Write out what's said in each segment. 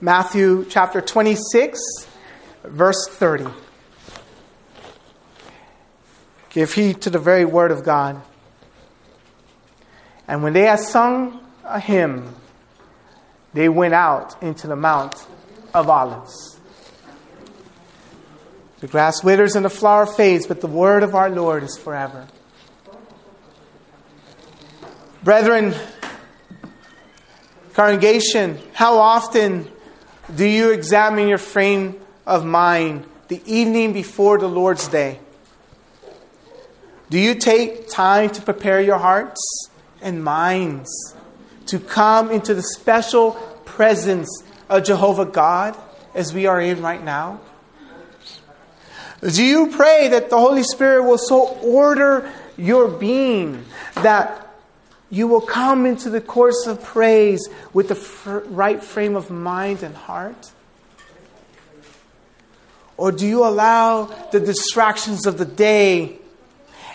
Matthew chapter 26, verse 30. Give heed to the very word of God. And when they had sung a hymn, they went out into the Mount of Olives. The grass withers and the flower fades, but the word of our Lord is forever. Brethren, congregation, how often do you examine your frame of mind the evening before the Lord's Day? Do you take time to prepare your hearts and minds to come into the special presence of Jehovah God as we are in right now? Do you pray that the Holy Spirit will so order your being that you will come into the course of praise with the fr- right frame of mind and heart? Or do you allow the distractions of the day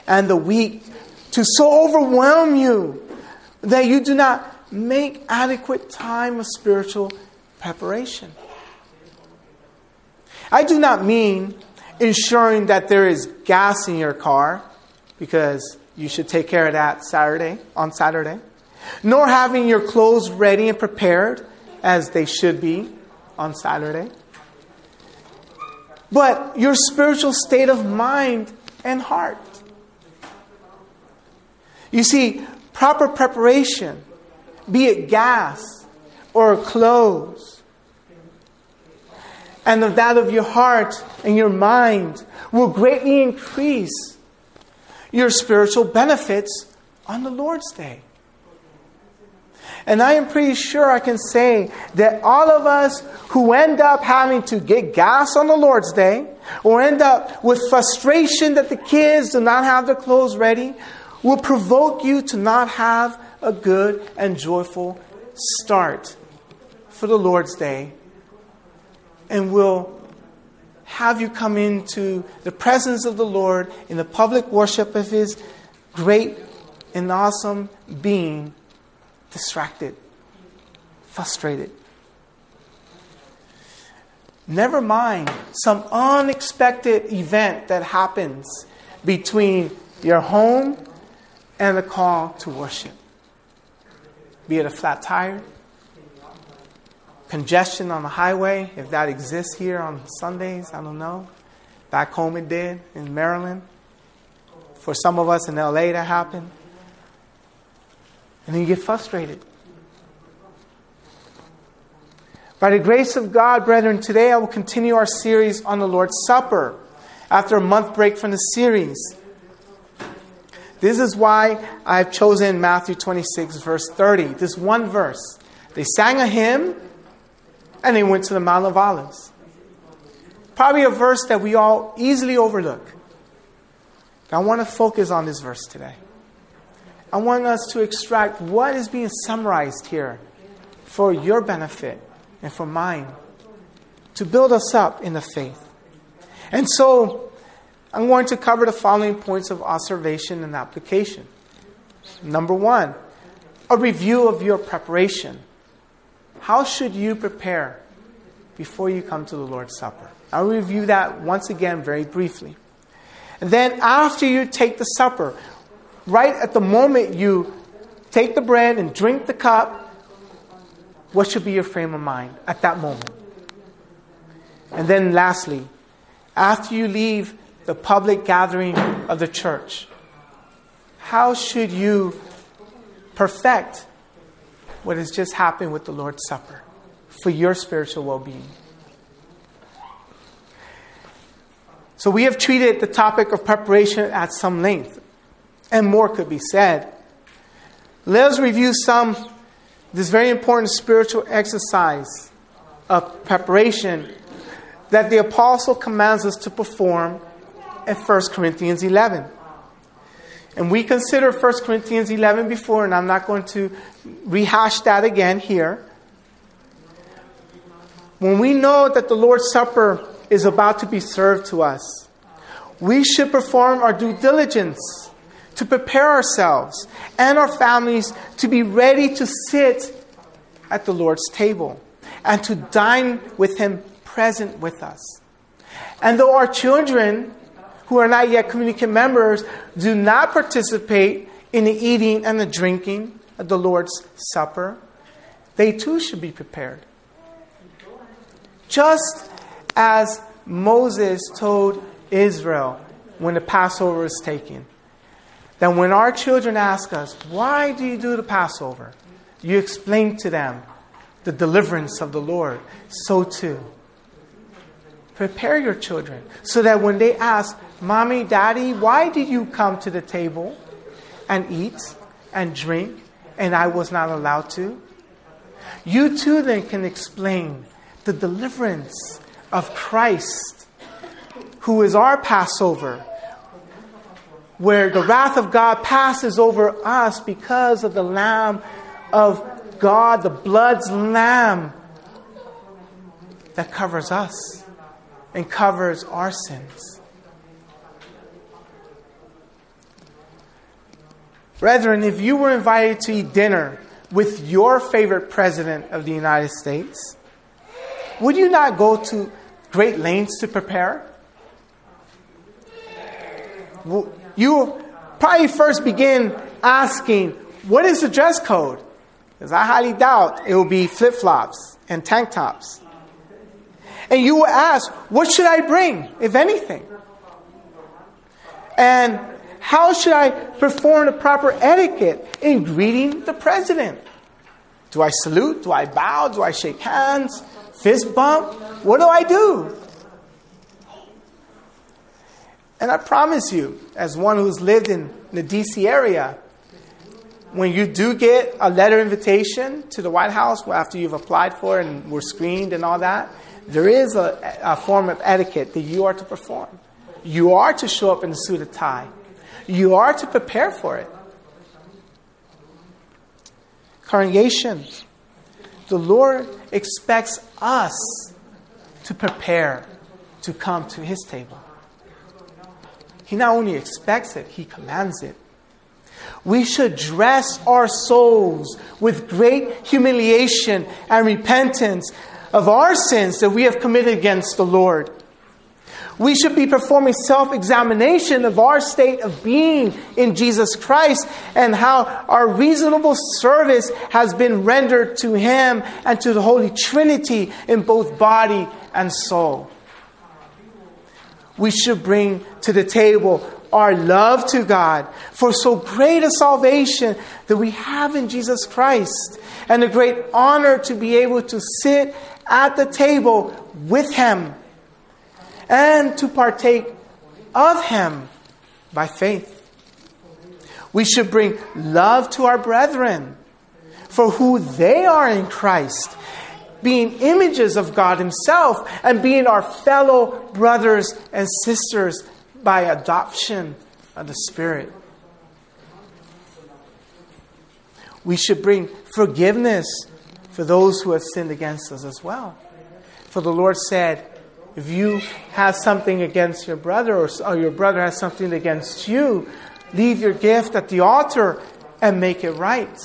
and the week to so overwhelm you that you do not make adequate time of spiritual preparation? I do not mean ensuring that there is gas in your car because you should take care of that Saturday, on Saturday. Nor having your clothes ready and prepared as they should be on Saturday. But your spiritual state of mind and heart. You see, proper preparation, be it gas or clothes, and of that of your heart and your mind will greatly increase your spiritual benefits on the Lord's Day. And I am pretty sure I can say that all of us who end up having to get gas on the Lord's Day, or end up with frustration that the kids do not have their clothes ready, will provoke you to not have a good and joyful start for the Lord's Day, and will have you come into the presence of the Lord in the public worship of His great and awesome being distracted, frustrated. Never mind some unexpected event that happens between your home and the call to worship. Be it a flat tire, congestion on the highway, if that exists here on Sundays, I don't know. Back home it did in Maryland. For some of us in LA, that happened. And then you get frustrated. By the grace of God, brethren, today I will continue our series on the Lord's Supper after a month break from the series. This is why I've chosen Matthew 26, verse 30, this one verse. They sang a hymn and they went to the Mount of Olives. Probably a verse that we all easily overlook. I want to focus on this verse today. I want us to extract what is being summarized here for your benefit and for mine to build us up in the faith. And so, I'm going to cover the following points of observation and application. Number one, a review of your preparation. How should you prepare before you come to the Lord's Supper? I'll review that once again very briefly. And then, after you take the supper, right at the moment you take the bread and drink the cup, what should be your frame of mind at that moment? And then, lastly, after you leave the public gathering of the church, how should you perfect what has just happened with the Lord's Supper for your spiritual well being. So, we have treated the topic of preparation at some length, and more could be said. Let us review some this very important spiritual exercise of preparation that the apostle commands us to perform in 1 Corinthians 11. And we consider 1 Corinthians 11 before, and I'm not going to rehash that again here. When we know that the Lord's Supper is about to be served to us, we should perform our due diligence to prepare ourselves and our families to be ready to sit at the Lord's table and to dine with him present with us. And though our children, who are not yet communicant members, do not participate in the eating and the drinking of the Lord's Supper, they too should be prepared. Just as Moses told Israel when the Passover was taken, that when our children ask us, Why do you do the Passover? you explain to them the deliverance of the Lord. So too. Prepare your children so that when they ask, Mommy, Daddy, why did you come to the table and eat and drink and I was not allowed to? You too then can explain the deliverance of Christ, who is our Passover, where the wrath of God passes over us because of the Lamb of God, the blood's Lamb that covers us and covers our sins. Brethren, if you were invited to eat dinner with your favorite president of the United States, would you not go to great lengths to prepare? You probably first begin asking, What is the dress code? Because I highly doubt it will be flip flops and tank tops. And you will ask, What should I bring, if anything? And how should I perform the proper etiquette in greeting the president? Do I salute? Do I bow? Do I shake hands? Fist bump? What do I do? And I promise you, as one who's lived in the DC area, when you do get a letter invitation to the White House after you've applied for and were screened and all that, there is a, a form of etiquette that you are to perform. You are to show up in a suit and tie. You are to prepare for it. Congregation, the Lord expects us to prepare to come to His table. He not only expects it, He commands it. We should dress our souls with great humiliation and repentance of our sins that we have committed against the Lord. We should be performing self examination of our state of being in Jesus Christ and how our reasonable service has been rendered to Him and to the Holy Trinity in both body and soul. We should bring to the table our love to God for so great a salvation that we have in Jesus Christ and a great honor to be able to sit at the table with Him and to partake of Him by faith. We should bring love to our brethren for who they are in Christ, being images of God Himself and being our fellow brothers and sisters by adoption of the Spirit. We should bring forgiveness for those who have sinned against us as well. For the Lord said, if you have something against your brother or, or your brother has something against you, leave your gift at the altar and make it right.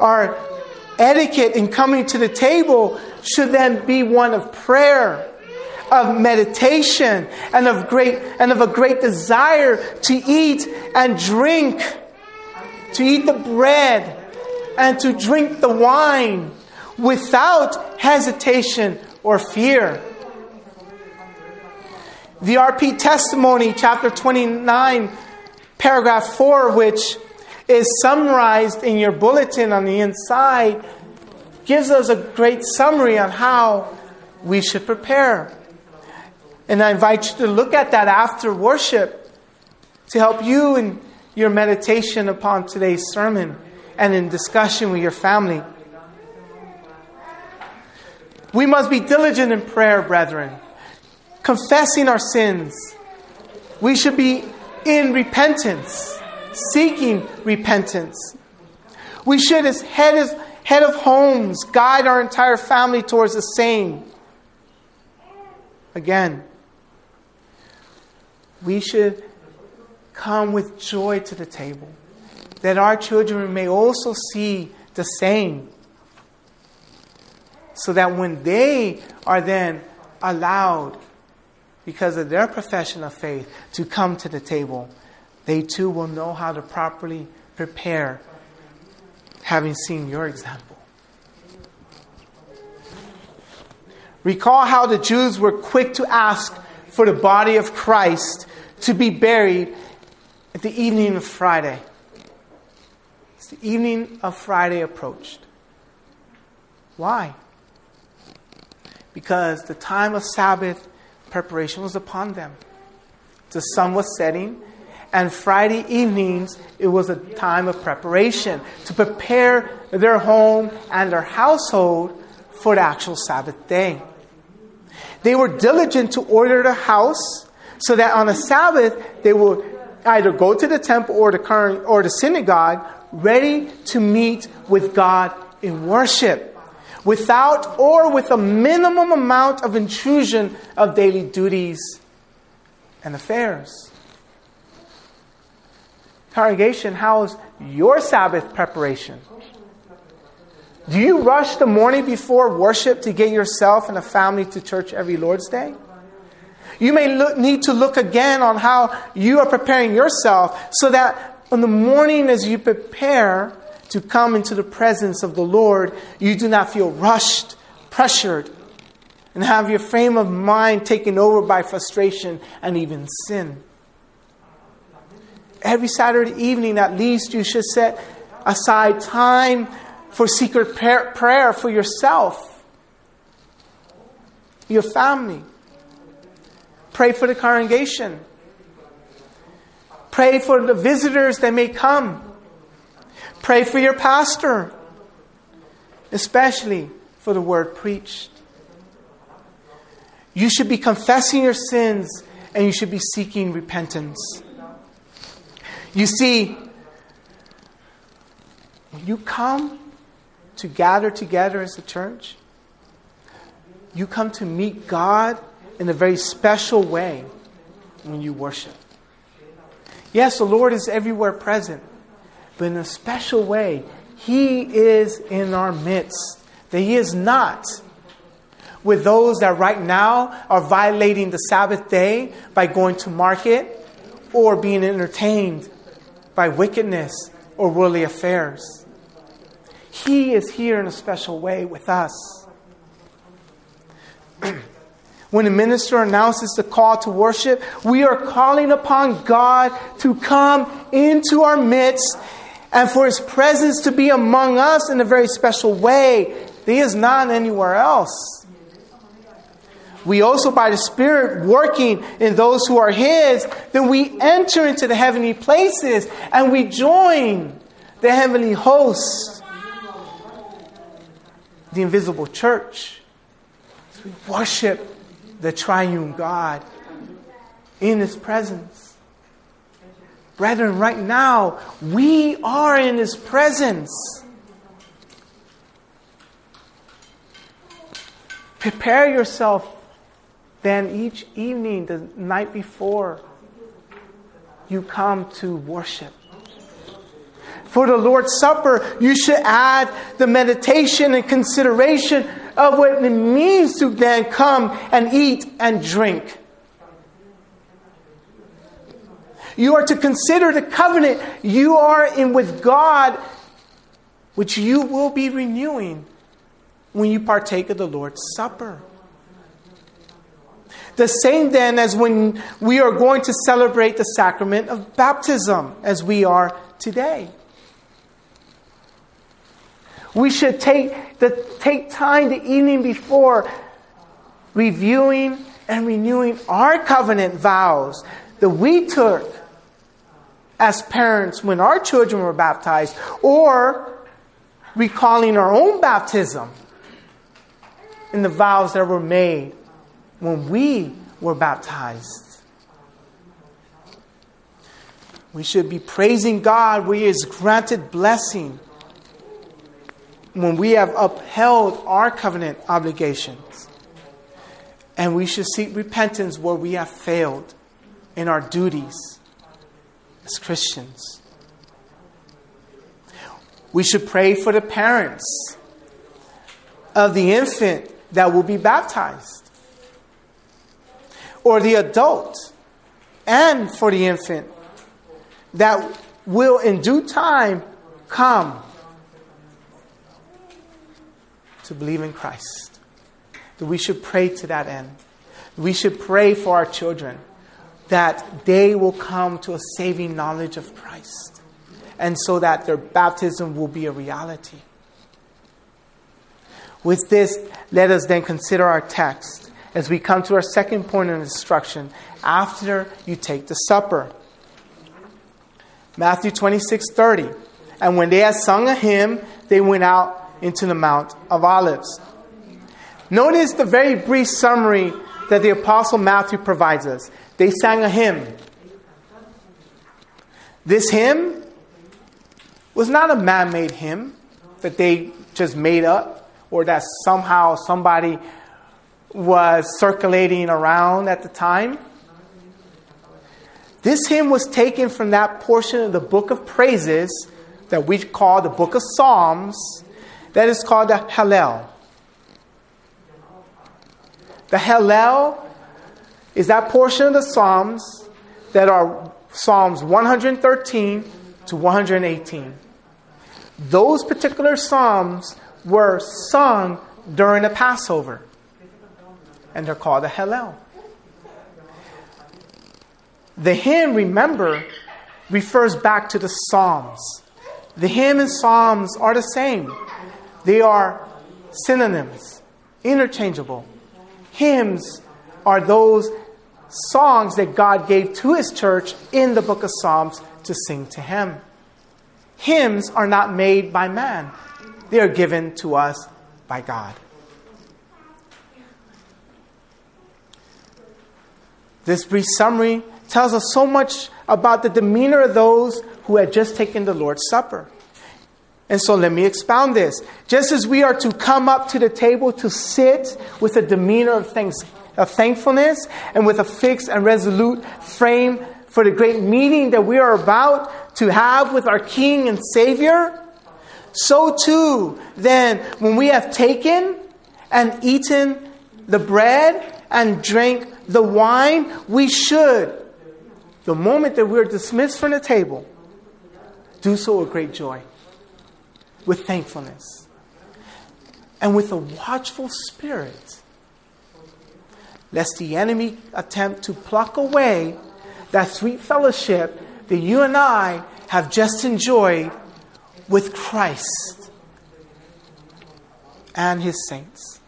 Our etiquette in coming to the table should then be one of prayer, of meditation, and of great and of a great desire to eat and drink, to eat the bread and to drink the wine without hesitation or fear. The RP testimony, chapter 29, paragraph 4, which is summarized in your bulletin on the inside, gives us a great summary on how we should prepare. And I invite you to look at that after worship to help you in your meditation upon today's sermon and in discussion with your family. We must be diligent in prayer, brethren, confessing our sins. We should be in repentance, seeking repentance. We should, as head of, head of homes, guide our entire family towards the same. Again, we should come with joy to the table, that our children may also see the same so that when they are then allowed, because of their profession of faith, to come to the table, they too will know how to properly prepare, having seen your example. Recall how the Jews were quick to ask for the body of Christ to be buried at the evening of Friday. As the evening of Friday approached. Why? Because the time of Sabbath preparation was upon them. The sun was setting, and Friday evenings, it was a time of preparation to prepare their home and their household for the actual Sabbath day. They were diligent to order the house so that on a Sabbath they would either go to the temple or the current or the synagogue ready to meet with God in worship without or with a minimum amount of intrusion of daily duties and affairs. Congregation, how is your Sabbath preparation? Do you rush the morning before worship to get yourself and a family to church every Lord's Day? You may look, need to look again on how you are preparing yourself so that in the morning as you prepare to come into the presence of the Lord, you do not feel rushed, pressured, and have your frame of mind taken over by frustration and even sin. Every Saturday evening, at least, you should set aside time for secret prayer for yourself, your family. Pray for the congregation. Pray for the visitors that may come. Pray for your pastor, especially for the word preached. You should be confessing your sins and you should be seeking repentance. You see, when you come to gather together as a church. You come to meet God in a very special way when you worship. Yes, the Lord is everywhere present, but in a special way, He is in our midst. That He is not with those that right now are violating the Sabbath day by going to market or being entertained by wickedness or worldly affairs. He is here in a special way with us. when the minister announces the call to worship, we are calling upon God to come into our midst and for his presence to be among us in a very special way. He is not anywhere else. We also, by the Spirit working in those who are His, then we enter into the heavenly places and we join the heavenly host, the invisible church. We worship the triune God in His presence. Brethren, right now, we are in His presence. Prepare yourself then each evening, the night before, you come to worship for the Lord's Supper, you should add the meditation and consideration of what it means to then come and eat and drink. You are to consider the covenant you are in with God, which you will be renewing when you partake of the Lord's Supper. The same then as when we are going to celebrate the sacrament of baptism, as we are today. We should take, the, take time the evening before reviewing and renewing our covenant vows that we took as parents when our children were baptized, or recalling our own baptism and the vows that were made when we were baptized. We should be praising God where He has granted blessing when we have upheld our covenant obligations. And we should seek repentance where we have failed in our duties as Christians. We should pray for the parents of the infant that will be baptized, or the adult, and for the infant that will in due time come to believe in Christ. That we should pray to that end. We should pray for our children that they will come to a saving knowledge of Christ and so that their baptism will be a reality. With this, let us then consider our text as we come to our second point of instruction after you take the supper. Matthew 26 30. And when they had sung a hymn, they went out into the Mount of Olives. Notice the very brief summary that the Apostle Matthew provides us. They sang a hymn. This hymn was not a man made hymn that they just made up or that somehow somebody was circulating around at the time. This hymn was taken from that portion of the book of praises that we call the book of Psalms, that is called the Hallel. The Hallel is that portion of the Psalms that are Psalms 113 to 118. Those particular Psalms were sung during the Passover, and they're called the Hallel. The hymn, remember, refers back to the Psalms. The hymn and Psalms are the same, they are synonyms, interchangeable. Hymns are those songs that God gave to His church in the book of Psalms to sing to Him. Hymns are not made by man, they are given to us by God. This brief summary tells us so much about the demeanor of those who had just taken the Lord's Supper. And so let me expound this. Just as we are to come up to the table to sit with a demeanor of, thanks, of thankfulness and with a fixed and resolute frame for the great meeting that we are about to have with our King and Savior, so too, then, when we have taken and eaten the bread and drank the wine, we should the moment that we're dismissed from the table, do so with great joy, with thankfulness, and with a watchful spirit, lest the enemy attempt to pluck away that sweet fellowship that you and I have just enjoyed with Christ and his saints.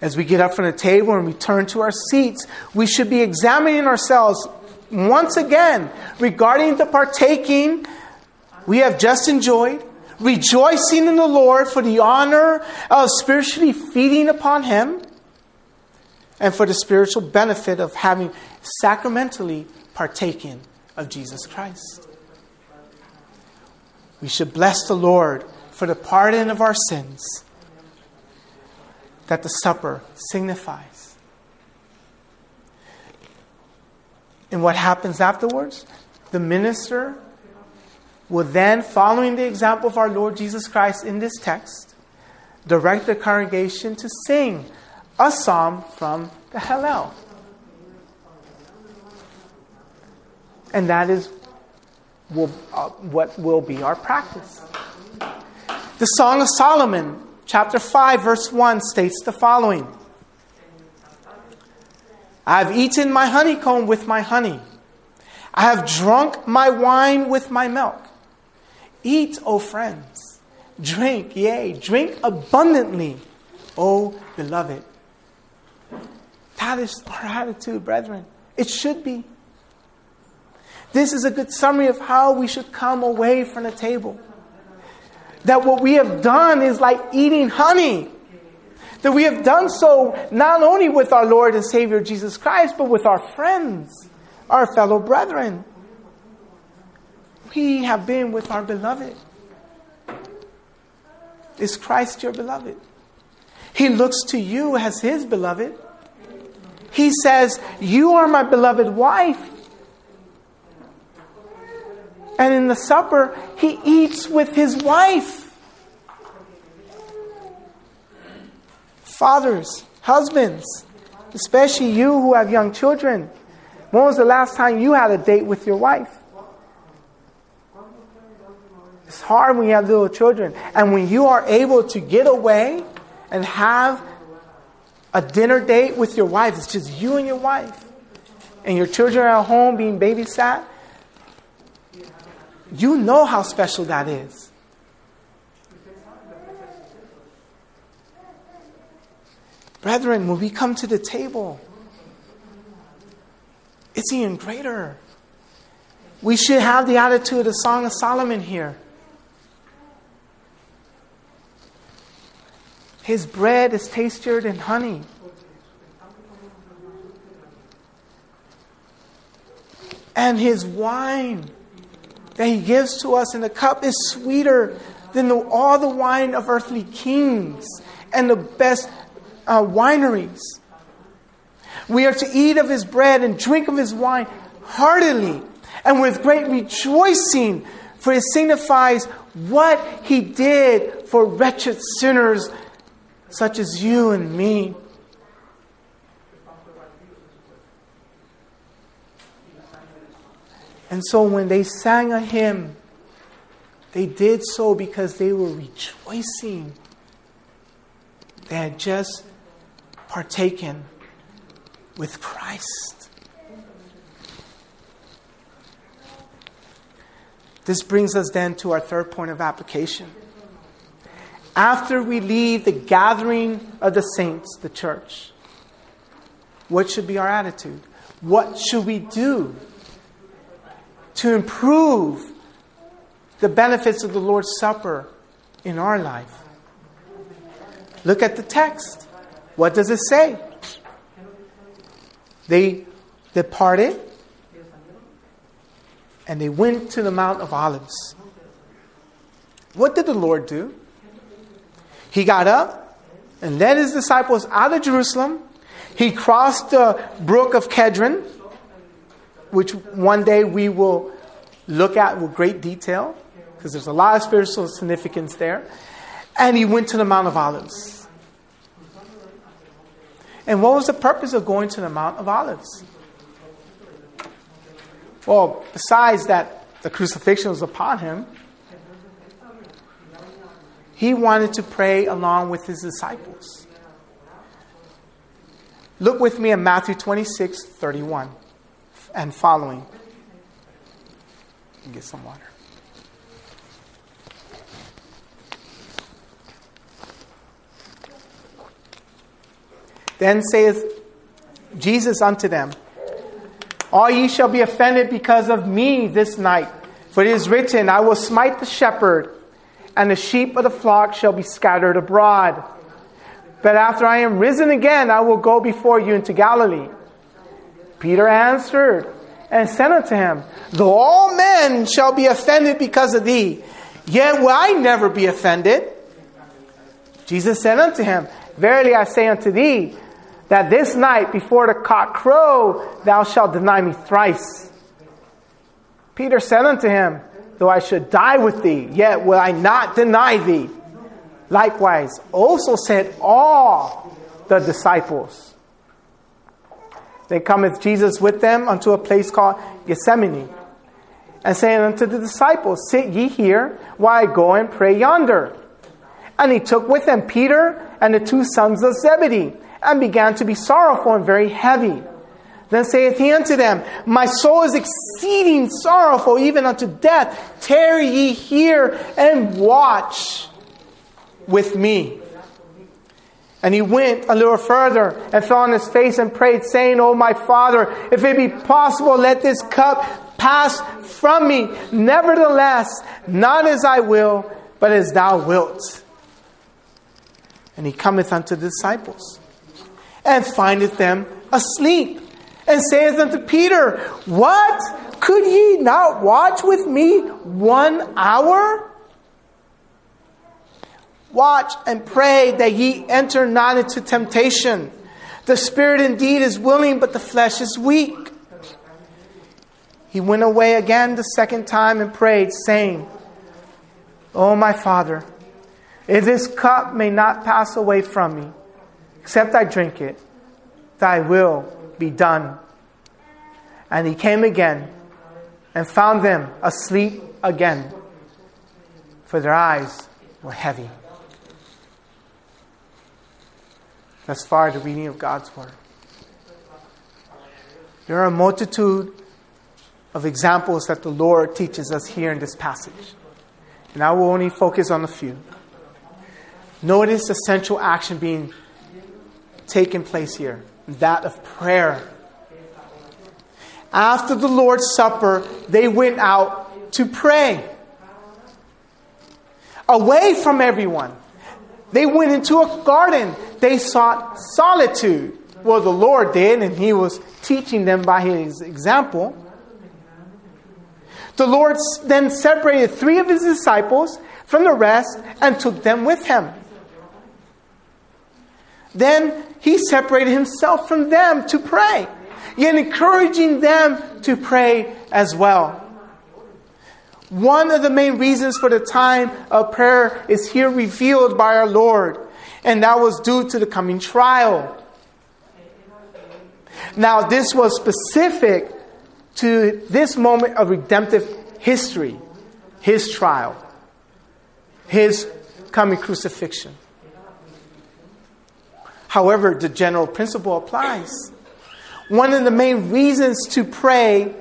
As we get up from the table and return to our seats, we should be examining ourselves once again regarding the partaking we have just enjoyed, rejoicing in the Lord for the honor of spiritually feeding upon Him, and for the spiritual benefit of having sacramentally partaken of Jesus Christ. We should bless the Lord for the pardon of our sins that the supper signifies. And what happens afterwards? The minister will then, following the example of our Lord Jesus Christ in this text, direct the congregation to sing a psalm from the Hallel. And that is will, uh, what will be our practice. The Song of Solomon chapter 5, verse 1 states the following I have eaten my honeycomb with my honey. I have drunk my wine with my milk. Eat, O friends. Drink, yea, drink abundantly, O beloved. That is our attitude, brethren. It should be. This is a good summary of how we should come away from the table that what we have done is like eating honey. That we have done so not only with our Lord and Savior Jesus Christ, but with our friends, our fellow brethren. We have been with our beloved. Is Christ your beloved? He looks to you as his beloved. He says, You are my beloved wife. And in the supper, he eats with his wife. Fathers, husbands, especially you who have young children, when was the last time you had a date with your wife? It's hard when you have little children. And when you are able to get away and have a dinner date with your wife, it's just you and your wife, and your children are at home being babysat, you know how special that is. Brethren, when we come to the table, it's even greater. We should have the attitude of Song of Solomon here. His bread is tastier than honey. And his wine that he gives to us in the cup is sweeter than the, all the wine of earthly kings and the best uh, wineries. We are to eat of his bread and drink of his wine heartily and with great rejoicing, for it signifies what he did for wretched sinners such as you and me. And so when they sang a hymn, they did so because they were rejoicing. They had just partaken with Christ. This brings us then to our third point of application. After we leave the gathering of the saints, the church, what should be our attitude? What should we do to improve the benefits of the Lord's Supper in our life? Look at the text. What does it say? They departed and they went to the Mount of Olives. What did the Lord do? He got up and led his disciples out of Jerusalem. He crossed the brook of Kedron, which one day we will look at with great detail because there's a lot of spiritual significance there. And he went to the Mount of Olives. And what was the purpose of going to the Mount of Olives? Well, besides that the crucifixion was upon him, he wanted to pray along with his disciples. Look with me at Matthew 26 31 and following. Get some water. Then saith Jesus unto them, All ye shall be offended because of me this night. For it is written, I will smite the shepherd, and the sheep of the flock shall be scattered abroad. But after I am risen again, I will go before you into Galilee. Peter answered and said unto him, Though all men shall be offended because of thee, yet will I never be offended. Jesus said unto him, Verily I say unto thee, that this night before the cock crow thou shalt deny me thrice. Peter said unto him, Though I should die with thee, yet will I not deny thee. Likewise, also said all the disciples. Then cometh Jesus with them unto a place called Gethsemane, and saying unto the disciples, Sit ye here, while I go and pray yonder. And he took with him Peter and the two sons of Zebedee and began to be sorrowful and very heavy. Then saith he unto them, My soul is exceeding sorrowful, even unto death. Tarry ye here and watch with me. And he went a little further and fell on his face and prayed, saying, O my Father, if it be possible, let this cup pass from me. Nevertheless, not as I will, but as thou wilt. And he cometh unto the disciples and findeth them asleep, and saith unto Peter, What? Could ye not watch with me one hour? Watch and pray that ye enter not into temptation. The spirit indeed is willing, but the flesh is weak. He went away again the second time and prayed, saying, O my Father, if this cup may not pass away from me, except I drink it, thy will be done. And he came again and found them asleep again, for their eyes were heavy. Thus far, the reading of God's Word. There are a multitude of examples that the Lord teaches us here in this passage. And I will only focus on a few. Notice the central action being taken place here that of prayer. After the Lord's Supper, they went out to pray. Away from everyone. They went into a garden. They sought solitude. Well, the Lord did, and He was teaching them by His example. The Lord then separated three of His disciples from the rest and took them with Him. Then He separated Himself from them to pray, yet encouraging them to pray as well. One of the main reasons for the time of prayer is here revealed by our Lord, and that was due to the coming trial. Now, this was specific to this moment of redemptive history, his trial, his coming crucifixion. However, the general principle applies. One of the main reasons to pray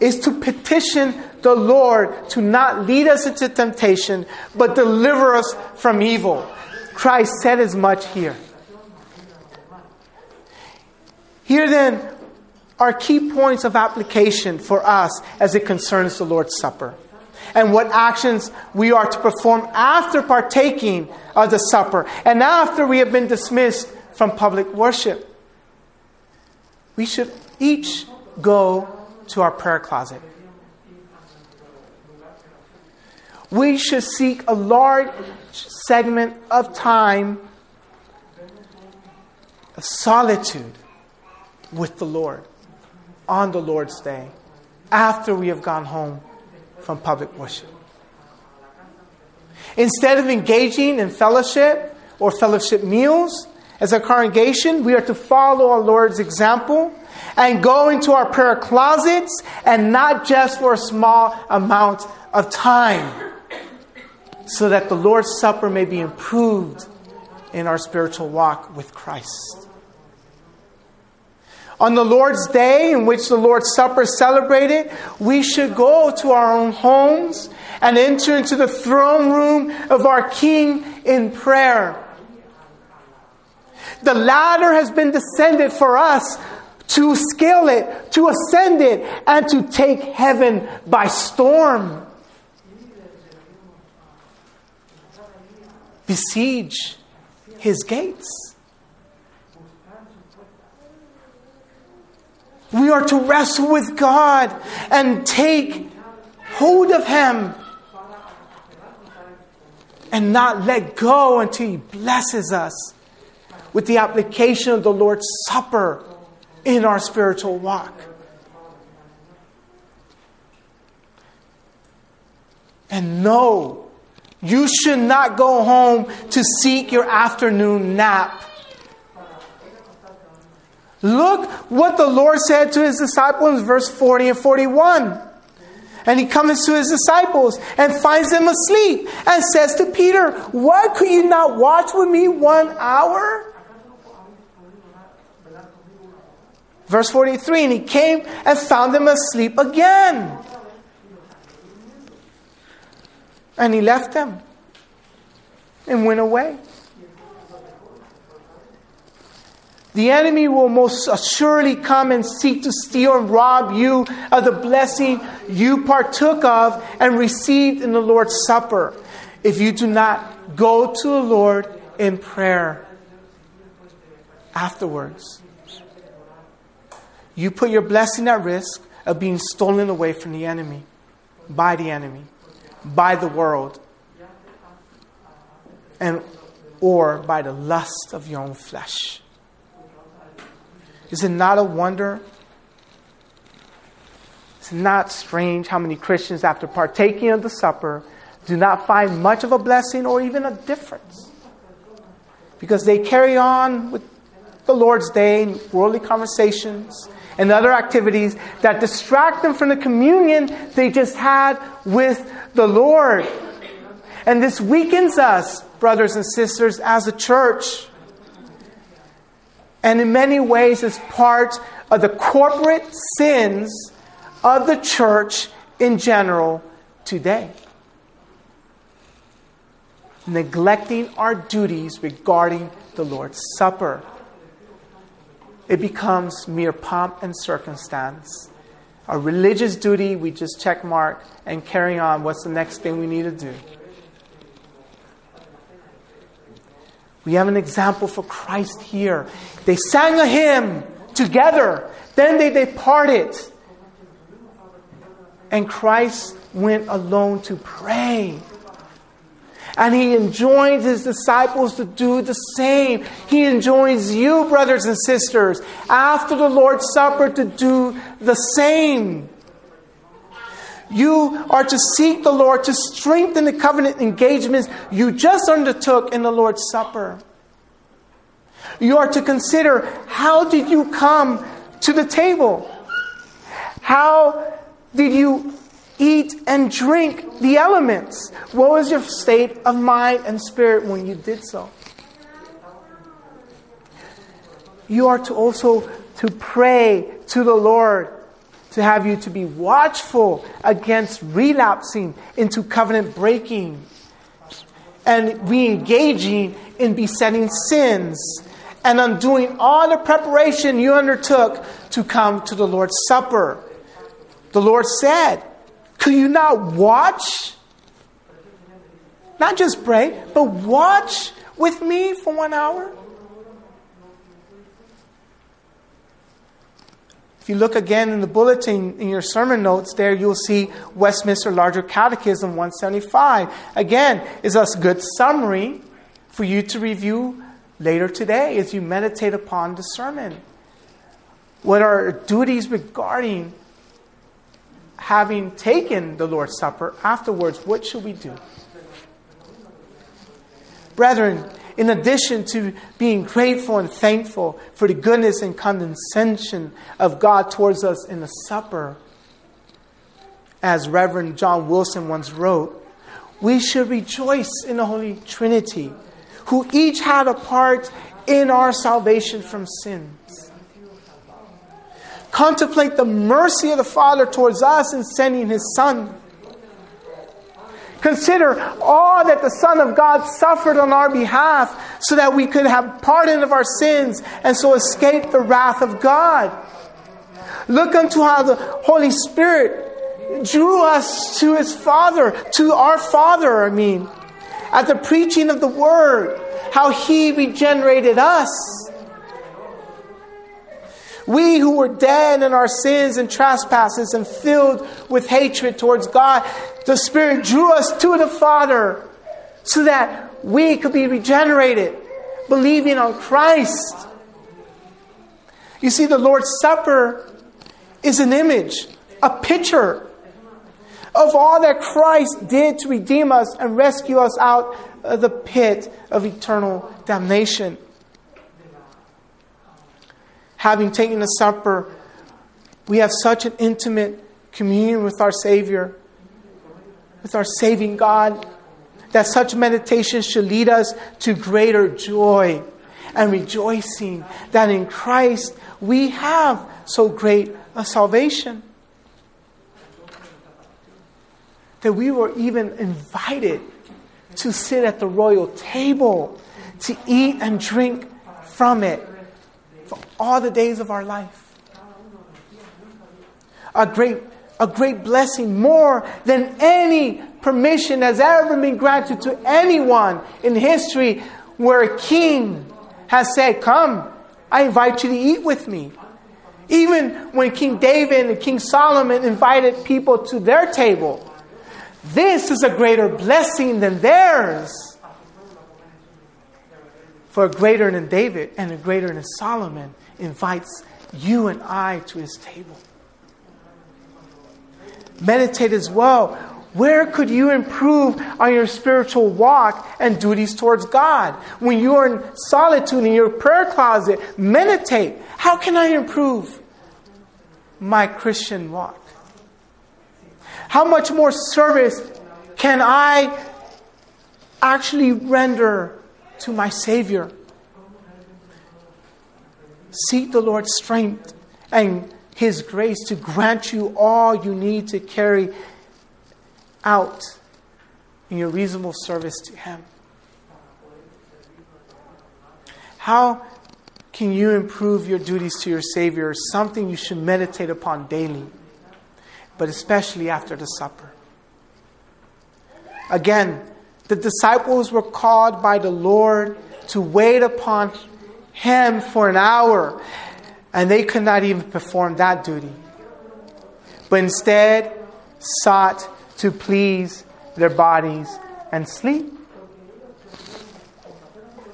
is to petition the Lord to not lead us into temptation, but deliver us from evil. Christ said as much here. Here then are key points of application for us as it concerns the Lord's Supper and what actions we are to perform after partaking of the supper and after we have been dismissed from public worship. We should each go to our prayer closet. We should seek a large segment of time of solitude with the Lord on the Lord's day after we have gone home from public worship. Instead of engaging in fellowship or fellowship meals as a congregation, we are to follow our Lord's example and go into our prayer closets and not just for a small amount of time so that the Lord's Supper may be improved in our spiritual walk with Christ. On the Lord's Day, in which the Lord's Supper is celebrated, we should go to our own homes and enter into the throne room of our King in prayer. The ladder has been descended for us to scale it, to ascend it, and to take heaven by storm. Besiege his gates. We are to wrestle with God and take hold of Him and not let go until He blesses us with the application of the Lord's Supper in our spiritual walk. And no, you should not go home to seek your afternoon nap Look what the Lord said to his disciples in verse 40 and 41. And he comes to his disciples and finds them asleep and says to Peter, What could you not watch with me one hour? Verse 43 And he came and found them asleep again. And he left them and went away. The enemy will most assuredly come and seek to steal and rob you of the blessing you partook of and received in the Lord's Supper if you do not go to the Lord in prayer afterwards. You put your blessing at risk of being stolen away from the enemy, by the enemy, by the world, and or by the lust of your own flesh. Is it not a wonder? It's not strange how many Christians, after partaking of the supper, do not find much of a blessing or even a difference. Because they carry on with the Lord's Day, worldly conversations, and other activities that distract them from the communion they just had with the Lord. And this weakens us, brothers and sisters, as a church. And in many ways is part of the corporate sins of the church in general today. Neglecting our duties regarding the Lord's Supper. It becomes mere pomp and circumstance. A religious duty, we just check mark and carry on. What's the next thing we need to do? We have an example for Christ here. They sang a hymn together, then they departed. And Christ went alone to pray. And he enjoins his disciples to do the same. He enjoins you, brothers and sisters, after the Lord's Supper to do the same. You are to seek the Lord to strengthen the covenant engagements you just undertook in the Lord's Supper. You are to consider how did you come to the table? How did you eat and drink the elements? What was your state of mind and spirit when you did so? You are to also to pray to the Lord to have you to be watchful against relapsing into covenant breaking and re-engaging in besetting sins and undoing all the preparation you undertook to come to the Lord's Supper. The Lord said, Could you not watch? Not just pray, but watch with me for one hour? If you look again in the bulletin in your sermon notes, there you'll see Westminster Larger Catechism 175. Again, is a good summary for you to review later today as you meditate upon the sermon. What are our duties regarding having taken the Lord's Supper afterwards? What should we do? Brethren, in addition to being grateful and thankful for the goodness and condescension of God towards us in the supper, as Reverend John Willison once wrote, we should rejoice in the Holy Trinity, who each had a part in our salvation from sins. Contemplate the mercy of the Father towards us in sending His Son Consider all that the Son of God suffered on our behalf so that we could have pardon of our sins and so escape the wrath of God. Look unto how the Holy Spirit drew us to His Father, to our Father, I mean, at the preaching of the Word, how He regenerated us. We who were dead in our sins and trespasses and filled with hatred towards God, the Spirit drew us to the Father so that we could be regenerated, believing on Christ. You see, the Lord's Supper is an image, a picture of all that Christ did to redeem us and rescue us out of the pit of eternal damnation. Having taken the supper, we have such an intimate communion with our Savior with our saving God, that such meditation should lead us to greater joy and rejoicing that in Christ we have so great a salvation. That we were even invited to sit at the royal table, to eat and drink from it for all the days of our life. A great a great blessing, more than any permission has ever been granted to anyone in history where a king has said, Come, I invite you to eat with me. Even when King David and King Solomon invited people to their table, this is a greater blessing than theirs. For a greater than David and a greater than Solomon invites you and I to his table meditate as well. Where could you improve on your spiritual walk and duties towards God? When you are in solitude in your prayer closet, meditate. How can I improve my Christian walk? How much more service can I actually render to my Savior? Seek the Lord's strength and His grace to grant you all you need to carry out in your reasonable service to Him. How can you improve your duties to your Savior? Something you should meditate upon daily, but especially after the supper. Again, the disciples were called by the Lord to wait upon Him for an hour, and they could not even perform that duty, but instead sought to please their bodies and sleep.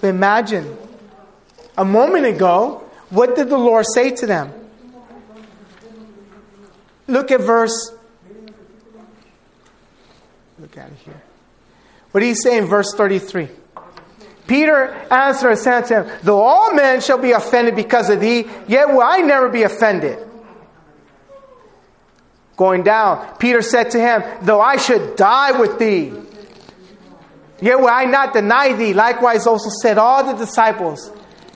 Imagine a moment ago, what did the Lord say to them? Look at verse. Look at it here. What do you say in verse 33? Peter answered and said to him, Though all men shall be offended because of thee, yet will I never be offended. Going down, Peter said to him, Though I should die with thee, yet will I not deny thee. Likewise also said all the disciples.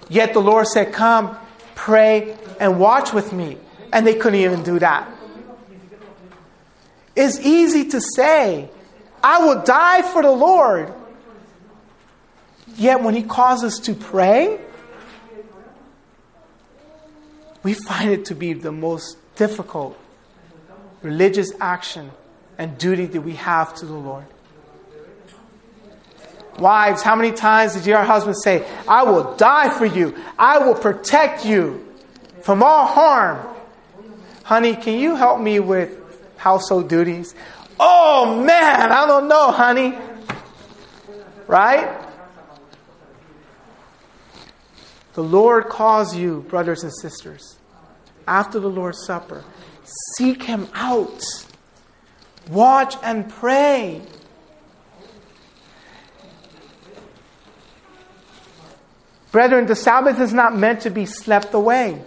Yet the Lord said, Come, pray, and watch with me. And they couldn't even do that. It's easy to say, I will die for the Lord. Yet when He calls us to pray, we find it to be the most difficult religious action and duty that we have to the Lord. Wives, how many times did your husband say, I will die for you, I will protect you from all harm? Honey, can you help me with household duties? Oh man, I don't know, honey. Right? The Lord calls you, brothers and sisters, after the Lord's Supper. Seek Him out. Watch and pray. Brethren, the Sabbath is not meant to be slept away.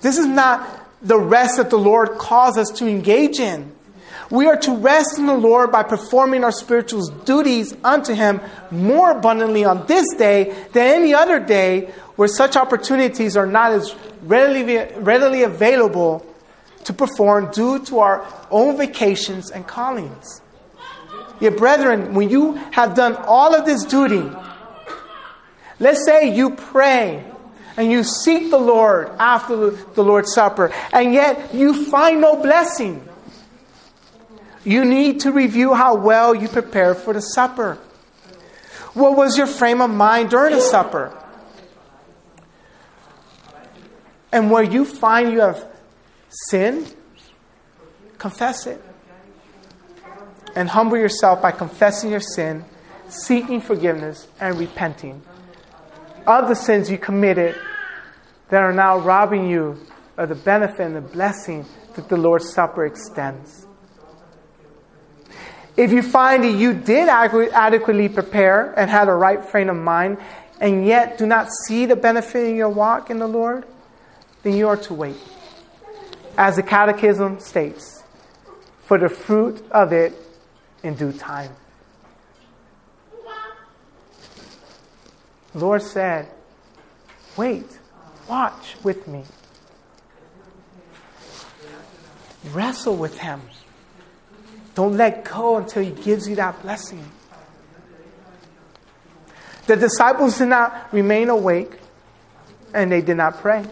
This is not the rest that the Lord calls us to engage in. We are to rest in the Lord by performing our spiritual duties unto Him more abundantly on this day than any other day where such opportunities are not as readily, readily available to perform due to our own vacations and callings. Yet, brethren, when you have done all of this duty, let's say you pray and you seek the Lord after the Lord's Supper, and yet you find no blessing. You need to review how well you prepared for the supper. What was your frame of mind during the supper? And where you find you have sinned, confess it. And humble yourself by confessing your sin, seeking forgiveness, and repenting of the sins you committed that are now robbing you of the benefit and the blessing that the Lord's Supper extends. If you find that you did adequately prepare and had a right frame of mind, and yet do not see the benefit in your walk in the Lord, then you are to wait. As the Catechism states, for the fruit of it in due time. Lord said, Wait, watch with me. Wrestle with Him. Don't let go until He gives you that blessing. The disciples did not remain awake and they did not pray.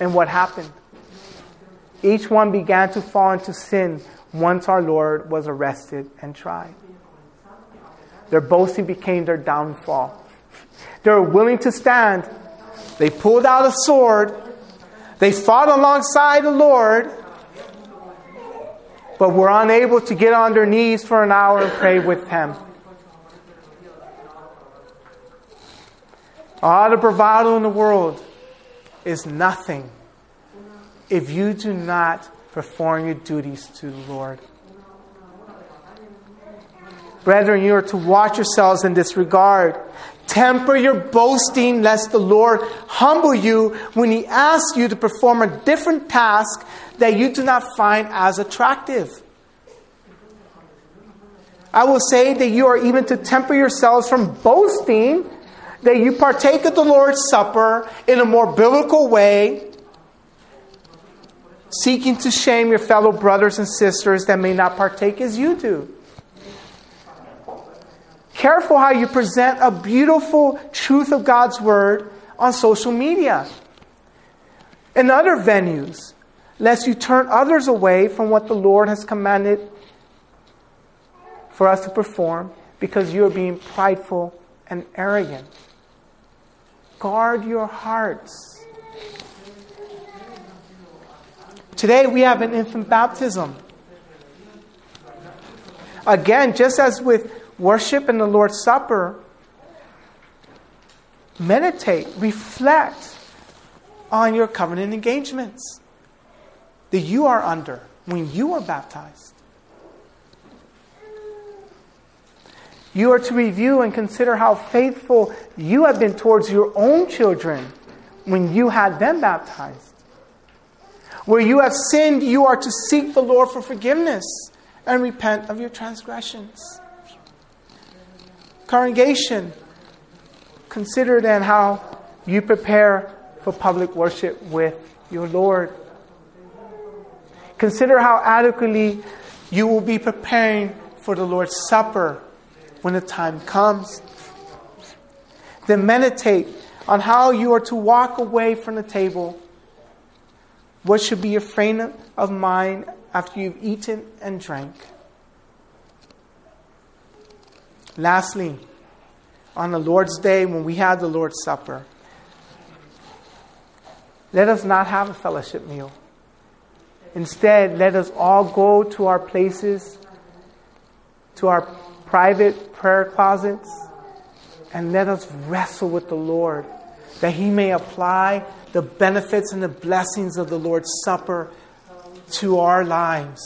And what happened? Each one began to fall into sin once our Lord was arrested and tried. Their boasting became their downfall. They were willing to stand. They pulled out a sword. They fought alongside the Lord, but were unable to get on their knees for an hour and pray with Him. All the bravado in the world is nothing if you do not perform your duties to the Lord. Brethren, you are to watch yourselves in this regard. Temper your boasting, lest the Lord humble you when He asks you to perform a different task that you do not find as attractive. I will say that you are even to temper yourselves from boasting that you partake of the Lord's Supper in a more biblical way, seeking to shame your fellow brothers and sisters that may not partake as you do. Careful how you present a beautiful truth of God's Word on social media and other venues, lest you turn others away from what the Lord has commanded for us to perform because you are being prideful and arrogant. Guard your hearts. Today we have an infant baptism. Again, just as with worship and the Lord's Supper, meditate, reflect on your covenant engagements that you are under when you are baptized. You are to review and consider how faithful you have been towards your own children when you had them baptized. Where you have sinned, you are to seek the Lord for forgiveness and repent of your transgressions. Congregation, consider then how you prepare for public worship with your Lord. Consider how adequately you will be preparing for the Lord's Supper when the time comes. Then meditate on how you are to walk away from the table. What should be your frame of mind after you've eaten and drank? Lastly, on the Lord's Day, when we have the Lord's Supper, let us not have a fellowship meal. Instead, let us all go to our places, to our private prayer closets and let us wrestle with the Lord that He may apply the benefits and the blessings of the Lord's Supper to our lives.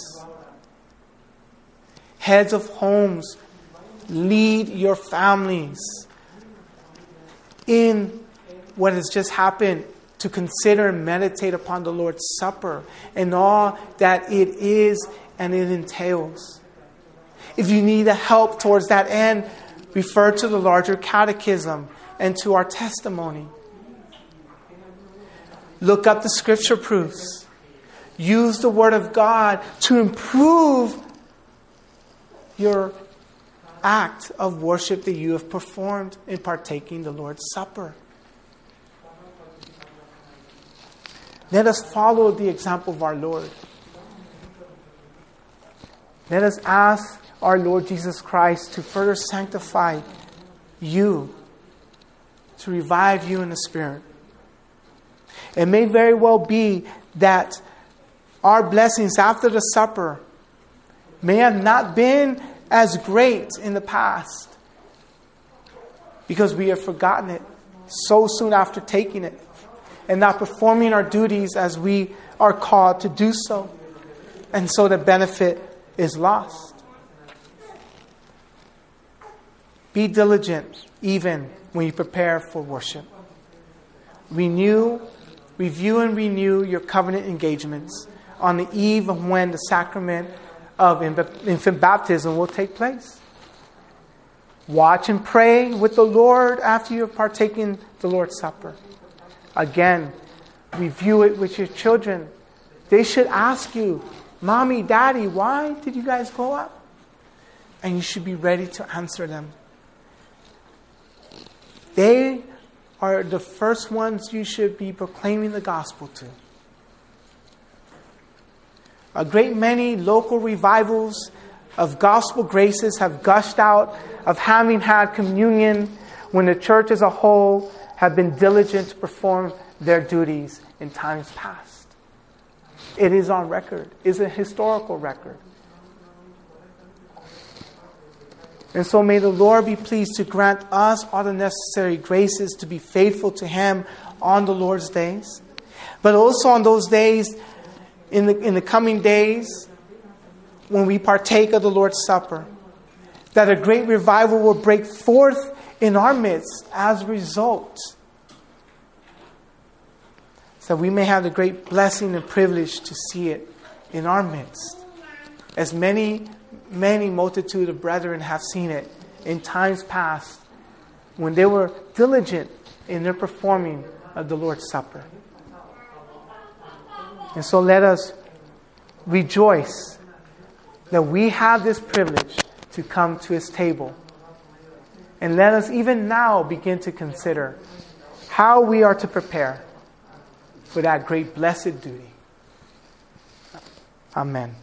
Heads of homes, lead your families in what has just happened to consider and meditate upon the Lord's Supper and all that it is and it entails. If you need help towards that end, refer to the larger catechism and to our testimony. Look up the scripture proofs. Use the Word of God to improve your act of worship that you have performed in partaking the Lord's Supper. Let us follow the example of our Lord. Let us ask our Lord Jesus Christ to further sanctify you, to revive you in the Spirit. It may very well be that our blessings after the supper may have not been as great in the past because we have forgotten it so soon after taking it and not performing our duties as we are called to do so. And so the benefit is lost. Be diligent even when you prepare for worship. Renew, review, and renew your covenant engagements on the eve of when the sacrament of infant baptism will take place. Watch and pray with the Lord after you have partaken the Lord's Supper. Again, review it with your children. They should ask you, Mommy, Daddy, why did you guys go up? And you should be ready to answer them. They are the first ones you should be proclaiming the gospel to. A great many local revivals of gospel graces have gushed out of having had communion when the church as a whole have been diligent to perform their duties in times past. It is on record, it is a historical record. And so may the Lord be pleased to grant us all the necessary graces to be faithful to Him on the Lord's days, but also on those days, in the, in the coming days, when we partake of the Lord's Supper, that a great revival will break forth in our midst as a result. So we may have the great blessing and privilege to see it in our midst. As many, many multitude of brethren have seen it in times past when they were diligent in their performing of the Lord's Supper. And so let us rejoice that we have this privilege to come to his table. And let us even now begin to consider how we are to prepare for that great blessed duty. Amen.